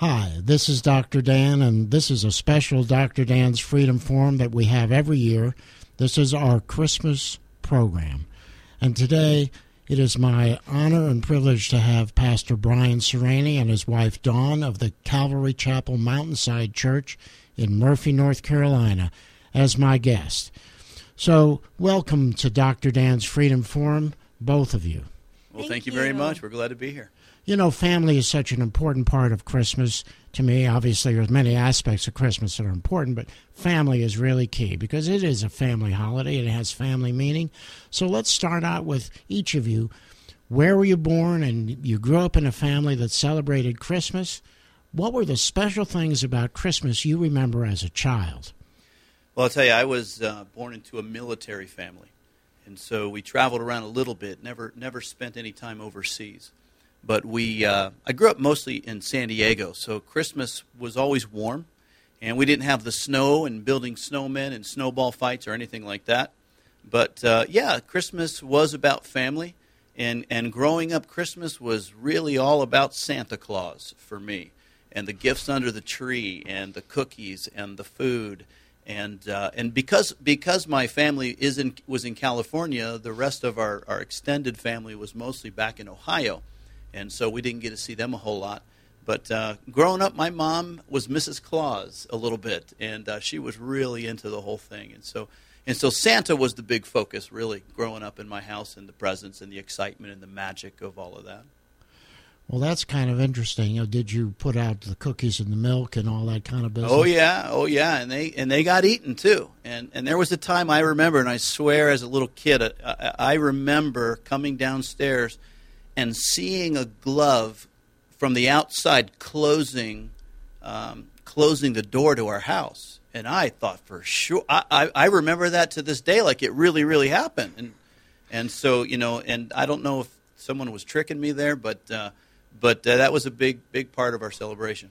Hi, this is Dr. Dan, and this is a special Dr. Dan's Freedom Forum that we have every year. This is our Christmas program. And today it is my honor and privilege to have Pastor Brian Serrani and his wife Dawn of the Calvary Chapel Mountainside Church in Murphy, North Carolina, as my guest. So, welcome to Dr. Dan's Freedom Forum, both of you. Well, thank, thank you very much. We're glad to be here. You know, family is such an important part of Christmas to me. Obviously, there's many aspects of Christmas that are important, but family is really key because it is a family holiday. It has family meaning. So let's start out with each of you. Where were you born? And you grew up in a family that celebrated Christmas. What were the special things about Christmas you remember as a child? Well, I'll tell you, I was uh, born into a military family, and so we traveled around a little bit. Never, never spent any time overseas. But we, uh, I grew up mostly in San Diego, so Christmas was always warm, and we didn't have the snow and building snowmen and snowball fights or anything like that. But uh, yeah, Christmas was about family, and and growing up, Christmas was really all about Santa Claus for me, and the gifts under the tree, and the cookies, and the food. And, uh, and because because my family is in, was in California, the rest of our, our extended family was mostly back in Ohio and so we didn't get to see them a whole lot. But uh, growing up, my mom was Mrs. Claus a little bit, and uh, she was really into the whole thing. And so, and so Santa was the big focus, really, growing up in my house, and the presents, and the excitement, and the magic of all of that. Well, that's kind of interesting. You know, did you put out the cookies and the milk and all that kind of business? Oh yeah, oh yeah, and they and they got eaten too. And and there was a time I remember, and I swear, as a little kid, I, I remember coming downstairs and seeing a glove from the outside closing um, closing the door to our house. And I thought for sure I, I, I, remember that to this day like it really, really happened. And and so, you know, and I don't know if someone was tricking me there, but uh, but uh, that was a big, big part of our celebration.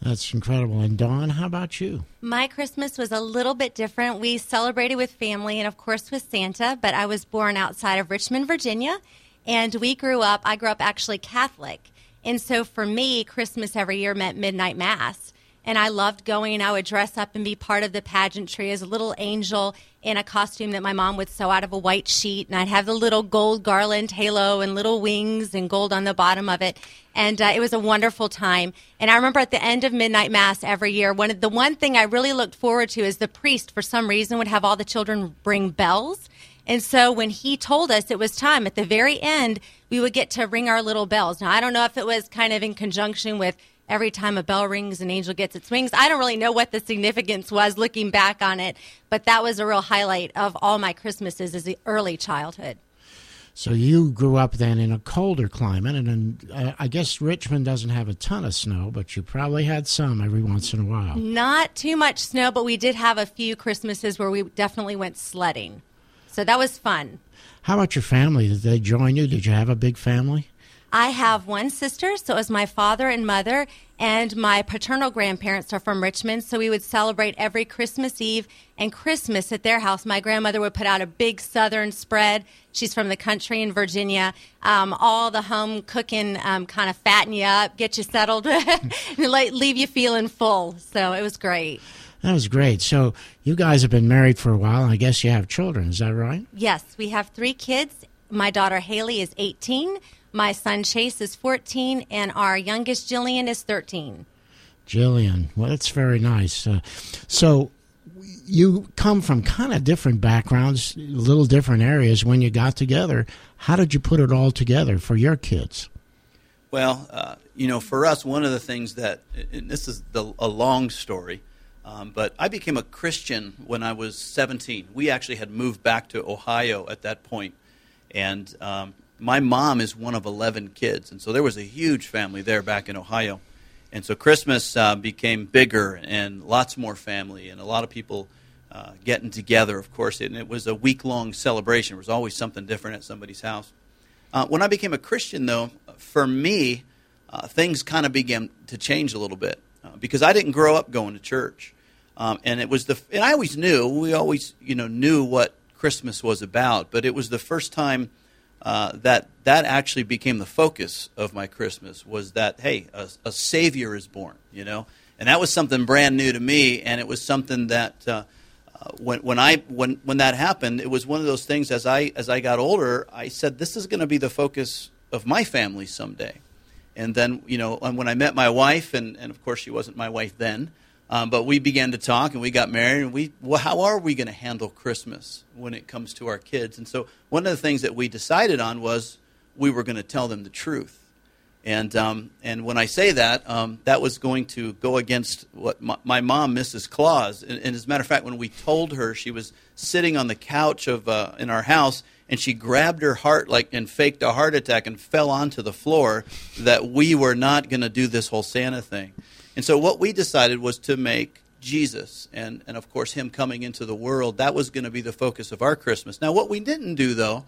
That's incredible. And Dawn, how about you? My Christmas was a little bit different. We celebrated with family and, of course, with Santa, but I was born outside of Richmond, Virginia. And we grew up, I grew up actually Catholic. And so for me, Christmas every year meant midnight mass. And I loved going. I would dress up and be part of the pageantry as a little angel in a costume that my mom would sew out of a white sheet. And I'd have the little gold garland halo and little wings and gold on the bottom of it. And uh, it was a wonderful time. And I remember at the end of midnight mass every year, one of the one thing I really looked forward to is the priest, for some reason, would have all the children bring bells and so when he told us it was time at the very end, we would get to ring our little bells. Now, I don't know if it was kind of in conjunction with every time a bell rings, an angel gets its wings. I don't really know what the significance was looking back on it, but that was a real highlight of all my Christmases as the early childhood. So you grew up then in a colder climate, and uh, I guess Richmond doesn't have a ton of snow, but you probably had some every once in a while. Not too much snow, but we did have a few Christmases where we definitely went sledding. So that was fun. How about your family? Did they join you? Did you have a big family? I have one sister, so it was my father and mother, and my paternal grandparents are from Richmond, so we would celebrate every Christmas Eve and Christmas at their house. My grandmother would put out a big southern spread. She's from the country in Virginia. Um, all the home cooking um, kind of fatten you up, get you settled, and leave you feeling full. So it was great. That was great. So you guys have been married for a while, and I guess you have children. Is that right? Yes, we have three kids. My daughter Haley is 18, my son Chase is 14, and our youngest Jillian is 13. Jillian, well, that's very nice. Uh, so you come from kind of different backgrounds, little different areas. When you got together, how did you put it all together for your kids? Well, uh, you know, for us, one of the things that, and this is the, a long story, um, but I became a Christian when I was 17. We actually had moved back to Ohio at that point. and um, my mom is one of 11 kids, and so there was a huge family there back in Ohio. And so Christmas uh, became bigger and lots more family, and a lot of people uh, getting together, of course. And it was a week long celebration. There was always something different at somebody's house. Uh, when I became a Christian, though, for me, uh, things kind of began to change a little bit uh, because I didn't grow up going to church. Um, and it was the and I always knew we always you know knew what Christmas was about, but it was the first time uh, that that actually became the focus of my Christmas was that hey, a, a, Savior is born, you know, and that was something brand new to me, and it was something that uh, uh, when when I when when that happened, it was one of those things. As I as I got older, I said this is going to be the focus of my family someday, and then you know, and when I met my wife, and and of course she wasn't my wife then. Um, but we began to talk and we got married and we well, how are we going to handle christmas when it comes to our kids? And so one of the things that we decided on was we were going to tell them the truth. And um, and when i say that um, that was going to go against what my, my mom mrs claus and, and, as a matter of fact when we told her she was sitting on the couch of uh, in our house and she grabbed her heart like and faked a heart attack and fell onto the floor that we were not going to do this whole santa thing and so what we decided was to make Jesus and, and of course him coming into the world, that was going to be the focus of our Christmas. Now what we didn't do though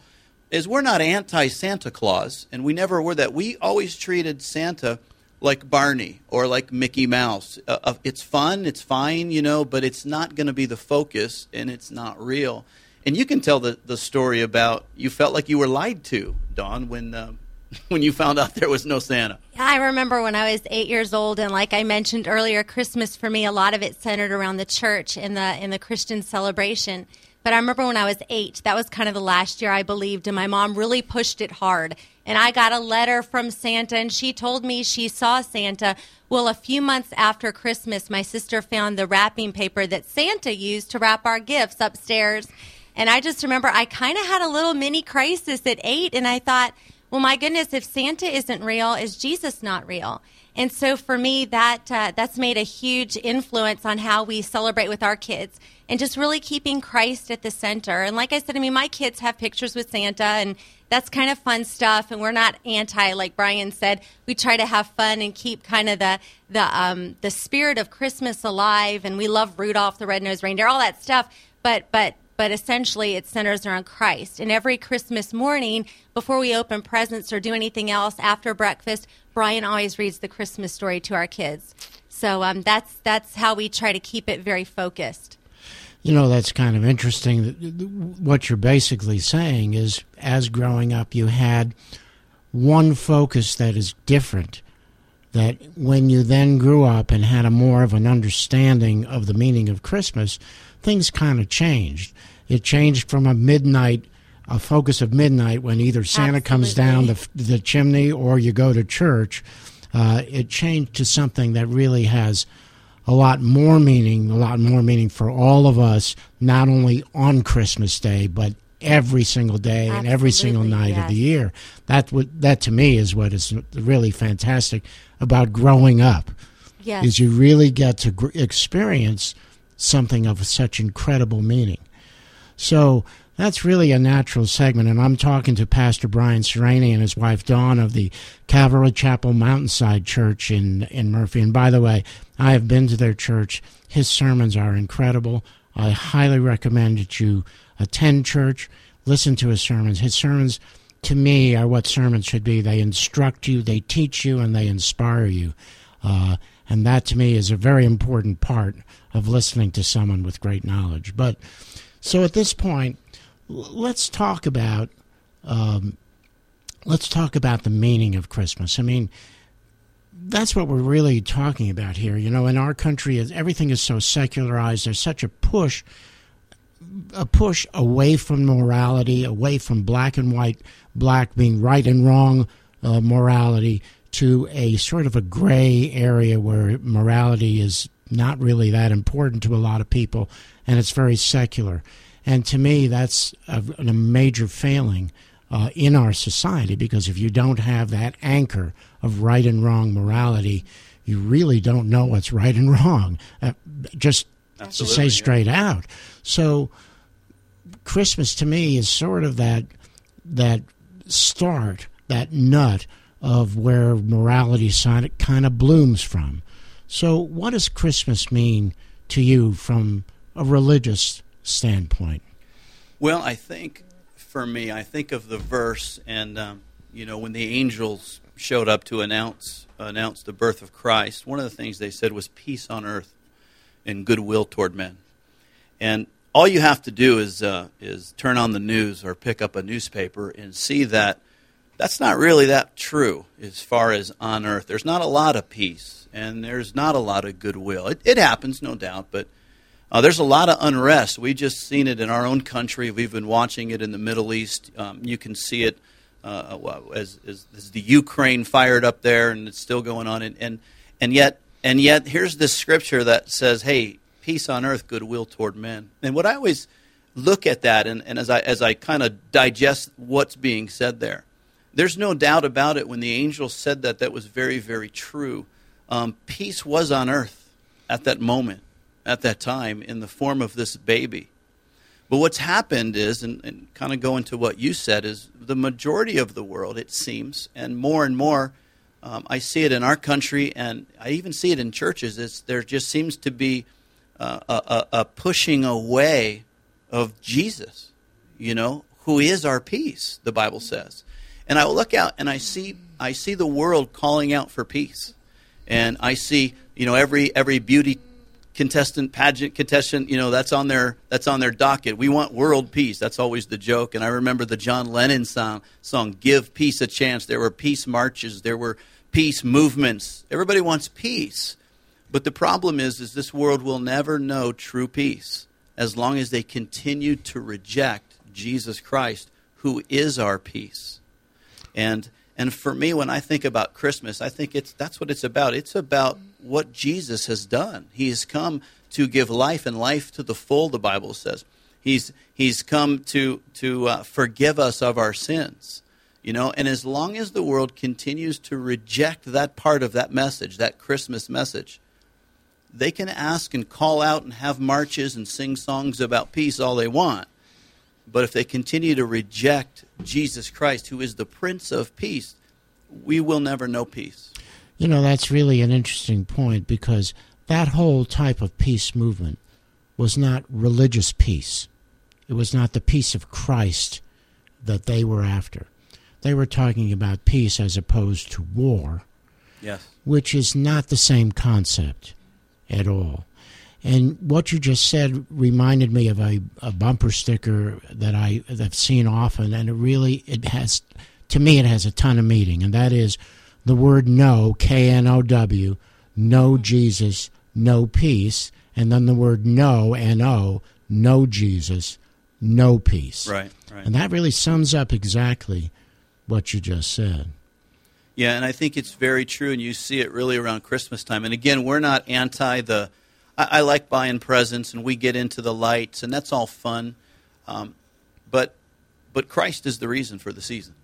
is we're not anti Santa Claus, and we never were that. We always treated Santa like Barney or like Mickey Mouse. Uh, uh it's fun, it's fine, you know, but it's not going to be the focus and it's not real. And you can tell the, the story about you felt like you were lied to, Dawn, when uh, when you found out there was no Santa? I remember when I was eight years old, and like I mentioned earlier, Christmas for me, a lot of it centered around the church in the in the Christian celebration. But I remember when I was eight, that was kind of the last year I believed, and my mom really pushed it hard. And I got a letter from Santa, and she told me she saw Santa. Well, a few months after Christmas, my sister found the wrapping paper that Santa used to wrap our gifts upstairs. And I just remember I kind of had a little mini crisis at eight, and I thought, well, my goodness, if Santa isn't real, is Jesus not real? And so for me, that uh, that's made a huge influence on how we celebrate with our kids, and just really keeping Christ at the center. And like I said, I mean, my kids have pictures with Santa, and that's kind of fun stuff. And we're not anti, like Brian said. We try to have fun and keep kind of the the um, the spirit of Christmas alive. And we love Rudolph the Red-Nosed Reindeer, all that stuff. But but but essentially it centers around Christ. And every Christmas morning, before we open presents or do anything else after breakfast, Brian always reads the Christmas story to our kids. So um, that's that's how we try to keep it very focused. You know, that's kind of interesting. What you're basically saying is, as growing up, you had one focus that is different. That when you then grew up and had a more of an understanding of the meaning of Christmas, things kind of changed. It changed from a midnight, a focus of midnight when either Santa Absolutely. comes down the, the chimney or you go to church. Uh, it changed to something that really has a lot more meaning, a lot more meaning for all of us, not only on Christmas Day, but every single day Absolutely, and every single night yes. of the year. That what that to me is what is really fantastic about growing up. Yes. Is you really get to gr- experience something of such incredible meaning. So that's really a natural segment. And I'm talking to Pastor Brian Sereni and his wife Dawn of the Calvary Chapel Mountainside Church in, in Murphy. And by the way, I have been to their church. His sermons are incredible. I highly recommend that you attend church, listen to his sermons. His sermons, to me, are what sermons should be. They instruct you, they teach you, and they inspire you. Uh, and that to me is a very important part of listening to someone with great knowledge. But so at this point, let's talk about um, let's talk about the meaning of Christmas. I mean, that's what we're really talking about here. You know, in our country, everything is so secularized. There's such a push, a push away from morality, away from black and white, black being right and wrong uh, morality, to a sort of a gray area where morality is not really that important to a lot of people, and it's very secular. And to me, that's a, a major failing uh, in our society because if you don't have that anchor of right and wrong morality, you really don't know what's right and wrong. Uh, just Absolutely, to say straight yeah. out. So, Christmas to me is sort of that that start, that nut of where morality kind of blooms from. So, what does Christmas mean to you from a religious standpoint? Well, I think for me, I think of the verse, and um, you know, when the angels showed up to announce announce the birth of Christ, one of the things they said was peace on earth and goodwill toward men. And all you have to do is uh, is turn on the news or pick up a newspaper and see that that's not really that true as far as on earth. There's not a lot of peace and there's not a lot of goodwill. It, it happens, no doubt, but uh, there's a lot of unrest. We've just seen it in our own country. We've been watching it in the Middle East. Um, you can see it uh, as, as, as, the Ukraine fired up there, and it's still going on. And, and, and, yet, and yet, here's this scripture that says, hey, peace on earth, goodwill toward men. And what I always look at that, and, and as I, as I kind of digest what's being said there, there's no doubt about it. When the angel said that, that was very, very true. Um, peace was on earth at that moment at that time in the form of this baby. But what's happened is, and, and kind of go into what you said, is the majority of the world, it seems, and more and more, um, I see it in our country, and I even see it in churches. Is there just seems to be uh, a, a pushing away of Jesus, you know, who is our peace. The Bible says, and I look out and I see I see the world calling out for peace, and I see you know every every beauty contestant pageant contestant you know that's on their that's on their docket. We want world peace. That's always the joke. And i remember the john lennon song song give peace a chance. There were peace marches. There were peace movements. Everybody wants peace. But the problem is is this world will never know true peace as long as they continue to reject jesus christ who is our peace and and for me, when I think about Christmas, I think it's that's what it's about. It's about what Jesus has done. He has come to give life and life to the full. The Bible says he's he's come to to uh, forgive us of our sins. You know, and as long as the world continues to reject that part of that message, that Christmas message, they can ask and call out and have marches and sing songs about peace all they want. But if they continue to reject Jesus Christ, who is the Prince of Peace, we will never know peace. You know, that's really an interesting point because that whole type of peace movement was not religious peace. It was not the peace of Christ that they were after. They were talking about peace as opposed to war. Yes. Which is not the same concept at all. And what you just said reminded me of a, a bumper sticker that I have seen often, and it really it has, to me, it has a ton of meaning, and that is the word "no" K N O W, no Jesus, no peace, and then the word "no" N O, no Jesus, no peace. Right, right. And that really sums up exactly what you just said. Yeah, and I think it's very true, and you see it really around Christmas time. And again, we're not anti the I, I, like buying presents, and we get into the lights, and that's all fun. Um, but but Christ is the reason for the season,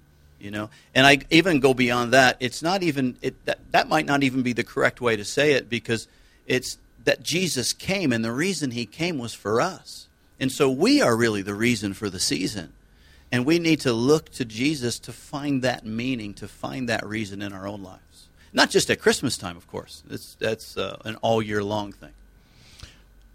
you know. And I even go beyond that. It's not even it, that that might not even be the correct way to say it because it's that Jesus came, and the reason He came was for us, and so we are really the reason for the season. And we need to look to Jesus to find that meaning, to find that reason in our own lives. Not just at Christmas time, of course. It's, that's uh, an all year long thing.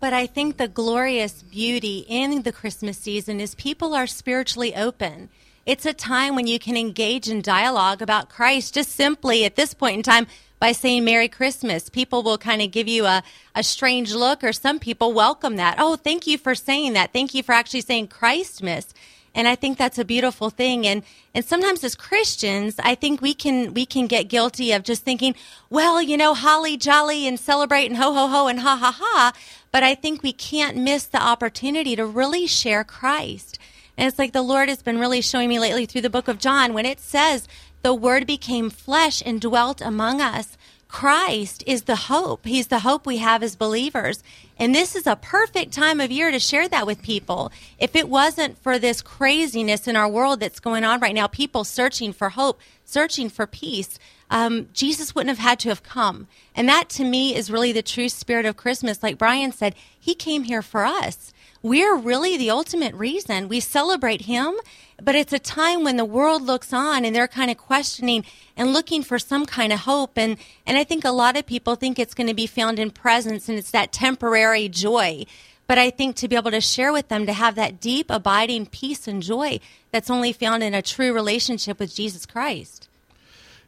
But I think the glorious beauty in the Christmas season is people are spiritually open. It's a time when you can engage in dialogue about Christ just simply at this point in time by saying Merry Christmas. People will kind of give you a, a strange look, or some people welcome that. Oh, thank you for saying that. Thank you for actually saying Christmas. And I think that's a beautiful thing. And, and sometimes as Christians, I think we can, we can get guilty of just thinking, well, you know, holly jolly and celebrate and ho ho ho and ha ha ha. But I think we can't miss the opportunity to really share Christ. And it's like the Lord has been really showing me lately through the book of John when it says the word became flesh and dwelt among us. Christ is the hope. He's the hope we have as believers. And this is a perfect time of year to share that with people. If it wasn't for this craziness in our world that's going on right now, people searching for hope, searching for peace, um, Jesus wouldn't have had to have come. And that to me is really the true spirit of Christmas. Like Brian said, he came here for us. We're really the ultimate reason. We celebrate him, but it's a time when the world looks on and they're kind of questioning and looking for some kind of hope. And, and I think a lot of people think it's going to be found in presents and it's that temporary joy. But I think to be able to share with them, to have that deep, abiding peace and joy that's only found in a true relationship with Jesus Christ.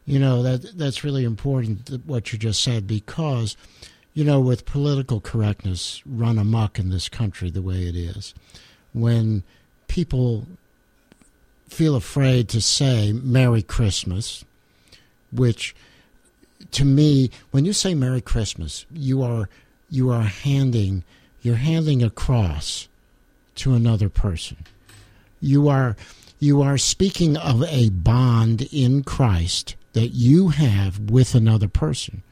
You know that that's really important what you just said because you know, with political correctness run amok in this country the way it is, when people feel afraid to say Merry Christmas, which to me, when you say Merry Christmas, you are you are handing you're handing a cross to another person. You are you are speaking of a bond in Christ that you have with another person.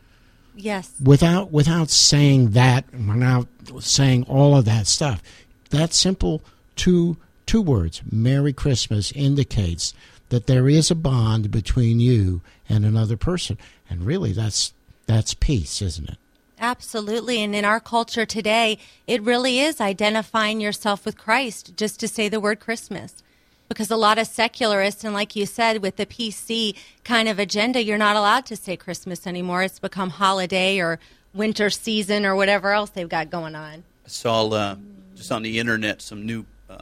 Yes. Without without saying that, without saying all of that stuff, that simple two two words, Merry Christmas, indicates that there is a bond between you and another person, and really, that's that's peace, isn't it? Absolutely. And in our culture today, it really is identifying yourself with Christ just to say the word Christmas. Because a lot of secularists, and like you said, with the PC kind of agenda, you're not allowed to say Christmas anymore. It's become holiday or winter season or whatever else they've got going on. I saw uh, just on the internet some new uh,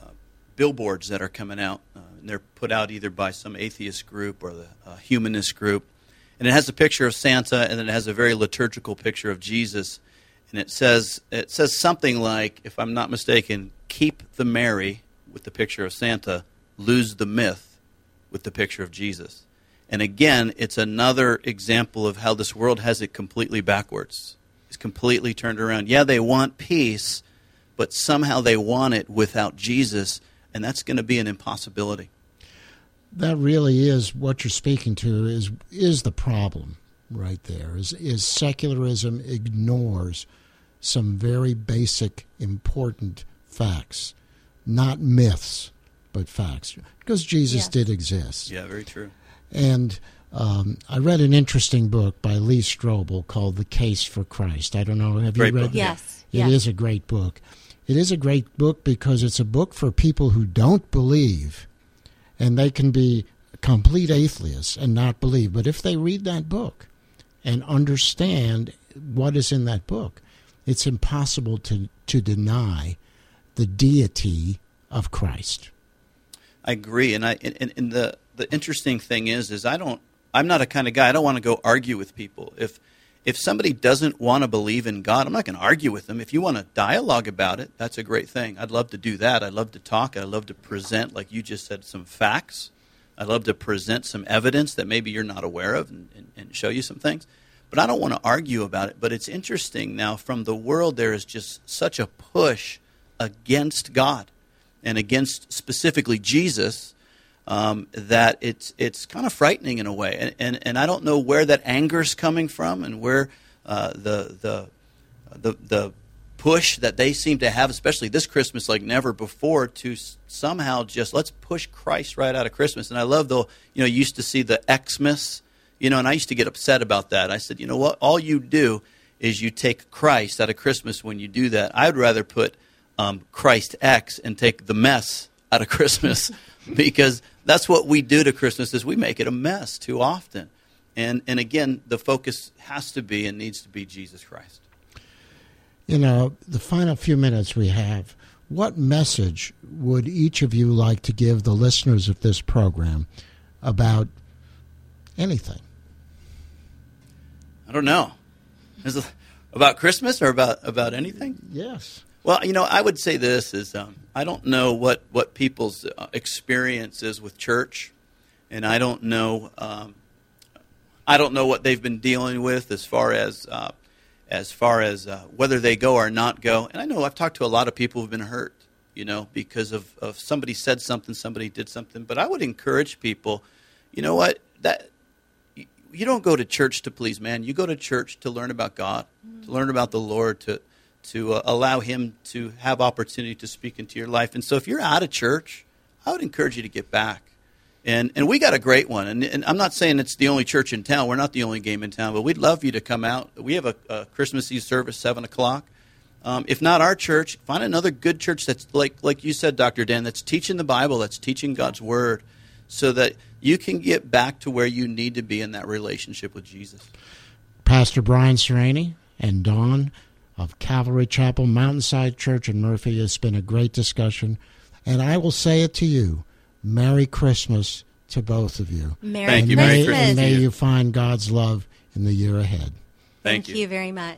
billboards that are coming out. Uh, and they're put out either by some atheist group or the uh, humanist group and it has a picture of Santa, and then it has a very liturgical picture of Jesus, and it says it says something like, if I'm not mistaken, keep the Merry with the picture of Santa, lose the myth with the picture of Jesus. And again, it's another example of how this world has it completely backwards. It's completely turned around. Yeah, they want peace, but somehow they want it without Jesus, and that's going to be an impossibility that really is what you're speaking to is is the problem right there is is secularism ignores some very basic important facts not myths but facts because jesus yes. did exist yeah very true and um, I read an interesting book by Lee Strobel called "The Case for Christ." I don't know. Have great you read book. it? Yes, it yes. is a great book. It is a great book because it's a book for people who don't believe and they can be complete atheists and not believe. But if they read that book and understand what is in that book, it's impossible to, to deny the deity of Christ. I agree, and I and, and the the interesting thing is is I don't I'm not a kind of guy I don't want to go argue with people if if somebody doesn't want to believe in God, I'm not going to argue with them. If you want to dialogue about it, that's a great thing. I'd love to do that. I'd love to talk. I'd love to present, like you just said, some facts. I'd love to present some evidence that maybe you're not aware of and, and, and show you some things. But I don't want to argue about it. But it's interesting now, from the world, there is just such a push against God and against specifically Jesus um, that it's it's kind of frightening in a way, and, and and I don't know where that anger's coming from and where uh, the the the the push that they seem to have, especially this Christmas, like never before, to somehow just let's push Christ right out of Christmas. And I love the you know you used to see the Xmas, you know, and I used to get upset about that. I said, you know what, all you do is you take Christ out of Christmas when you do that. I'd rather put um, Christ X and take the mess out of Christmas because that's what we do to Christmas is we make it a mess too often. And, and again, the focus has to be and needs to be Jesus Christ. You know, the final few minutes we have, what message would each of you like to give the listeners of this program about anything? I don't know. Is it about Christmas or about, about anything? Yes. Well, you know, I would say this is um, I don't know what what people's uh, experience is with church, and I don't know um, I don't know what they've been dealing with as far as uh, as far as uh, whether they go or not go. And I know I've talked to a lot of people who've been hurt, you know, because of, of somebody said something, somebody did something. But I would encourage people, you know what that you don't go to church to please man. You go to church to learn about God, to learn about the Lord, to to uh, allow Him to have opportunity to speak into your life. And so, if you're out of church, I would encourage you to get back. And and we got a great one. And, and I'm not saying it's the only church in town. We're not the only game in town, but we'd love you to come out. We have a, a Christmas Eve service seven o'clock. Um, if not our church, find another good church that's like like you said, Doctor Dan, that's teaching the Bible, that's teaching God's word, so that you can get back to where you need to be in that relationship with Jesus. Pastor Brian Sereni and Dawn of Calvary Chapel Mountainside Church in Murphy. It's been a great discussion. And I will say it to you Merry Christmas to both of you. Merry Thank and you. May, Merry Christmas. And may you find God's love in the year ahead. Thank, Thank you. you very much.